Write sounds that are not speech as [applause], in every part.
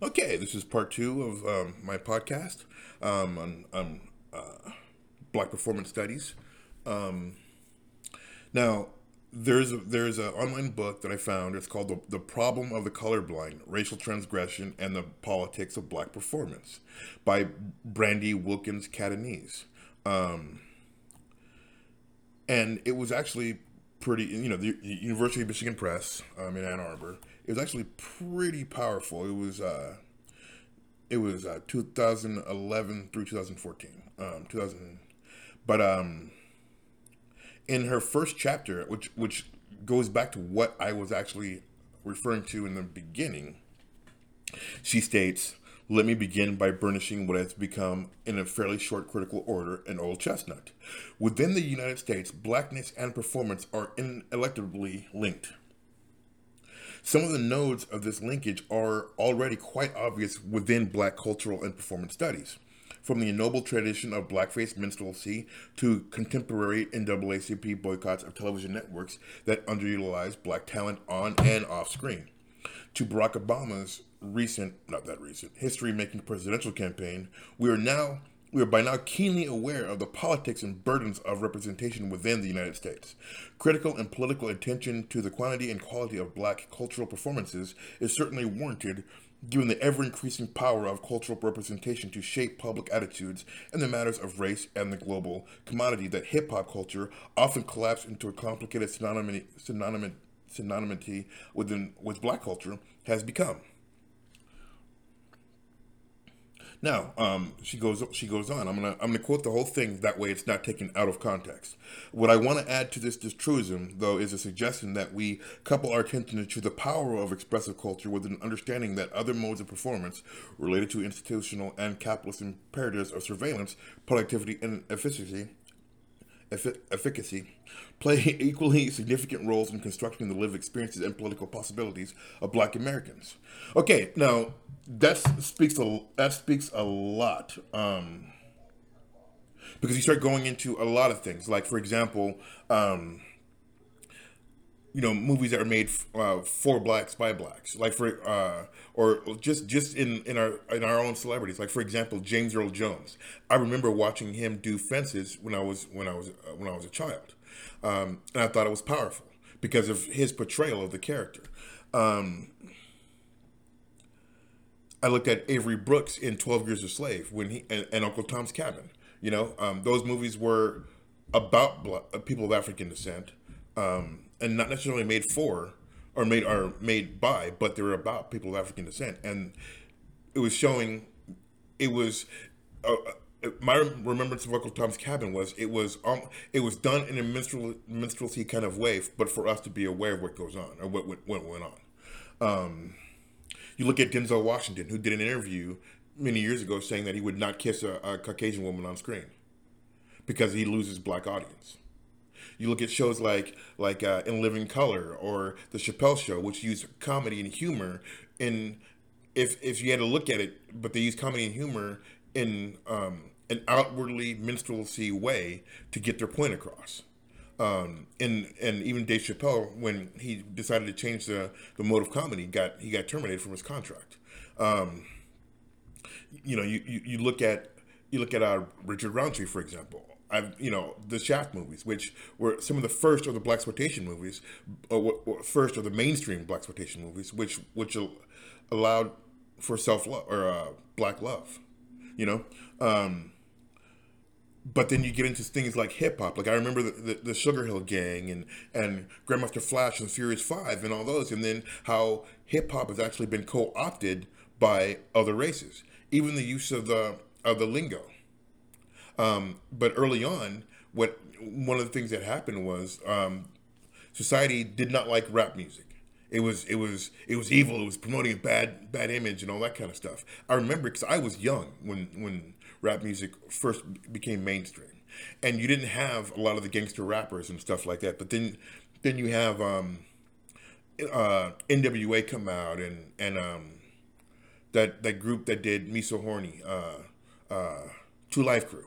Okay, this is part two of um, my podcast um, on, on uh, Black Performance Studies. Um, now, there's a, there's an online book that I found. It's called the, the Problem of the Colorblind: Racial Transgression and the Politics of Black Performance by Brandi Wilkins Catanese. Um, and it was actually pretty, you know, the University of Michigan Press um, in Ann Arbor. It was actually pretty powerful. It was uh, it was uh, 2011 through 2014, um, 2000. But um, in her first chapter, which which goes back to what I was actually referring to in the beginning, she states, "Let me begin by burnishing what has become, in a fairly short critical order, an old chestnut. Within the United States, blackness and performance are ineluctably linked." Some of the nodes of this linkage are already quite obvious within black cultural and performance studies from the ennobled tradition of blackface minstrelsy to contemporary NAACP boycotts of television networks that underutilize black talent on and off screen, to Barack Obama's recent, not that recent, history making presidential campaign, we are now we are by now keenly aware of the politics and burdens of representation within the United States. Critical and political attention to the quantity and quality of black cultural performances is certainly warranted given the ever increasing power of cultural representation to shape public attitudes in the matters of race and the global commodity that hip hop culture often collapsed into a complicated synonymity, synonymity, synonymity within with black culture has become. Now, um, she goes she goes on. I'm gonna I'm gonna quote the whole thing. That way, it's not taken out of context. What I want to add to this truism, though, is a suggestion that we couple our attention to the power of expressive culture with an understanding that other modes of performance related to institutional and capitalist imperatives of surveillance, productivity, and efficiency efficacy play [laughs] equally significant roles in constructing the lived experiences and political possibilities of black Americans. Okay, now that speaks a that speaks a lot. Um, because you start going into a lot of things, like for example, um, you know movies that are made uh, for blacks by blacks. Like for uh, or just just in in our in our own celebrities. Like for example James Earl Jones. I remember watching him do fences when I was when I was uh, when I was a child. Um, and I thought it was powerful because of his portrayal of the character. Um, I looked at Avery Brooks in 12 Years a Slave when he and, and Uncle Tom's Cabin you know? Um, those movies were about black, people of African descent. Um, and not necessarily made for or made are made by, but they were about people of African descent, and it was showing. It was. Uh, uh, my remembrance of Uncle Tom's Cabin was it was um it was done in a minstrel minstrelsy kind of way, but for us to be aware of what goes on or what what, what went on. Um, you look at Denzel Washington, who did an interview many years ago saying that he would not kiss a, a Caucasian woman on screen because he loses black audience. You look at shows like like uh, In Living Color or The Chappelle Show, which use comedy and humor in if if you had to look at it, but they use comedy and humor in um, an outwardly minstrelsy way to get their point across. Um, and and even Dave Chappelle, when he decided to change the, the mode of comedy, got he got terminated from his contract. Um, you know, you, you, you look at you look at uh, Richard Roundtree, for example. I've you know the Shaft movies, which were some of the first of the black exploitation movies, or, or first of the mainstream black exploitation movies, which which allowed for self love or uh, black love, you know. Um, but then you get into things like hip hop. Like I remember the, the, the, Sugar Hill Gang and and Grandmaster Flash and Furious Five and all those, and then how hip hop has actually been co opted by other races. Even the use of the of the lingo um, but early on, what one of the things that happened was um, society did not like rap music. It was it was it was evil. It was promoting a bad bad image and all that kind of stuff. I remember because I was young when when rap music first became mainstream, and you didn't have a lot of the gangster rappers and stuff like that. But then then you have um, uh, NWA come out and and um, that that group that did Me So Horny, uh, uh, Two Live Crew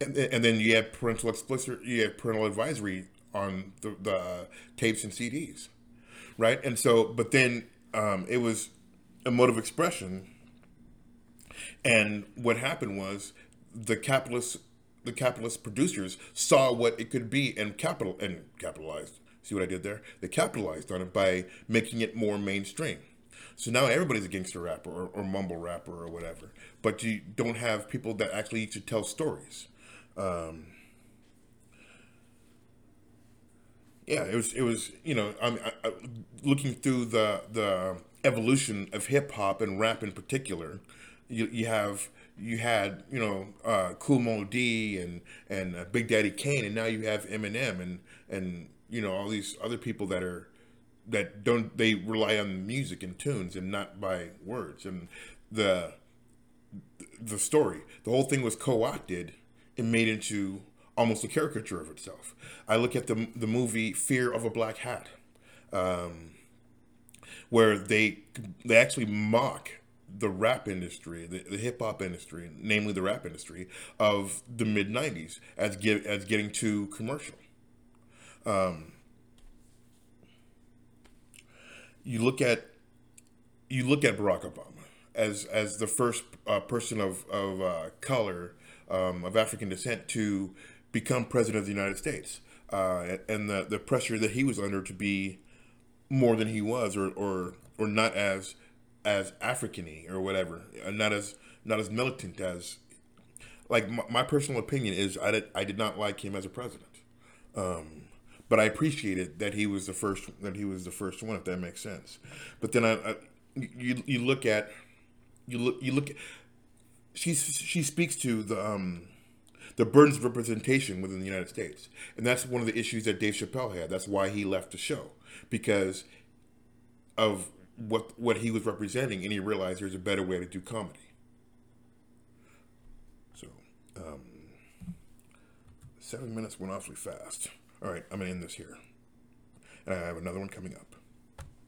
and, and then you have parental explicit, you have parental advisory on the, the tapes and CDs, right? And so, but then um, it was a mode of expression And what happened was the capitalist the capitalist producers saw what it could be and capital and capitalized. See what I did there? They capitalized on it by making it more mainstream. So now everybody's a gangster rapper or, or mumble rapper or whatever. But you don't have people that actually to tell stories. Um, yeah, it was it was you know I'm I, I, looking through the the evolution of hip hop and rap in particular. You you have you had you know uh, Kool Moe Dee and and uh, Big Daddy Kane, and now you have Eminem and and you know all these other people that are that don't they rely on music and tunes and not by words and the the story. The whole thing was co-opted and made into almost a caricature of itself. I look at the the movie Fear of a Black Hat, um, where they they actually mock the rap industry, the, the hip hop industry, namely the rap industry of the mid '90s, as get as getting too commercial. Um, you look at you look at Barack Obama as as the first uh, person of of uh, color um, of African descent to become president of the United States, uh, and the the pressure that he was under to be more than he was, or or or not as as Africany or whatever, not as not as militant as like my, my, personal opinion is I did I did not like him as a president. Um, but I appreciated that he was the first that he was the first one if that makes sense. But then I, I you you look at you look you look she she speaks to the um the burdens of representation within the United States. And that's one of the issues that Dave Chappelle had. That's why he left the show because of what what he was representing, and he realized there's a better way to do comedy. So, um, seven minutes went awfully fast. All right, I'm gonna end this here, and I have another one coming up.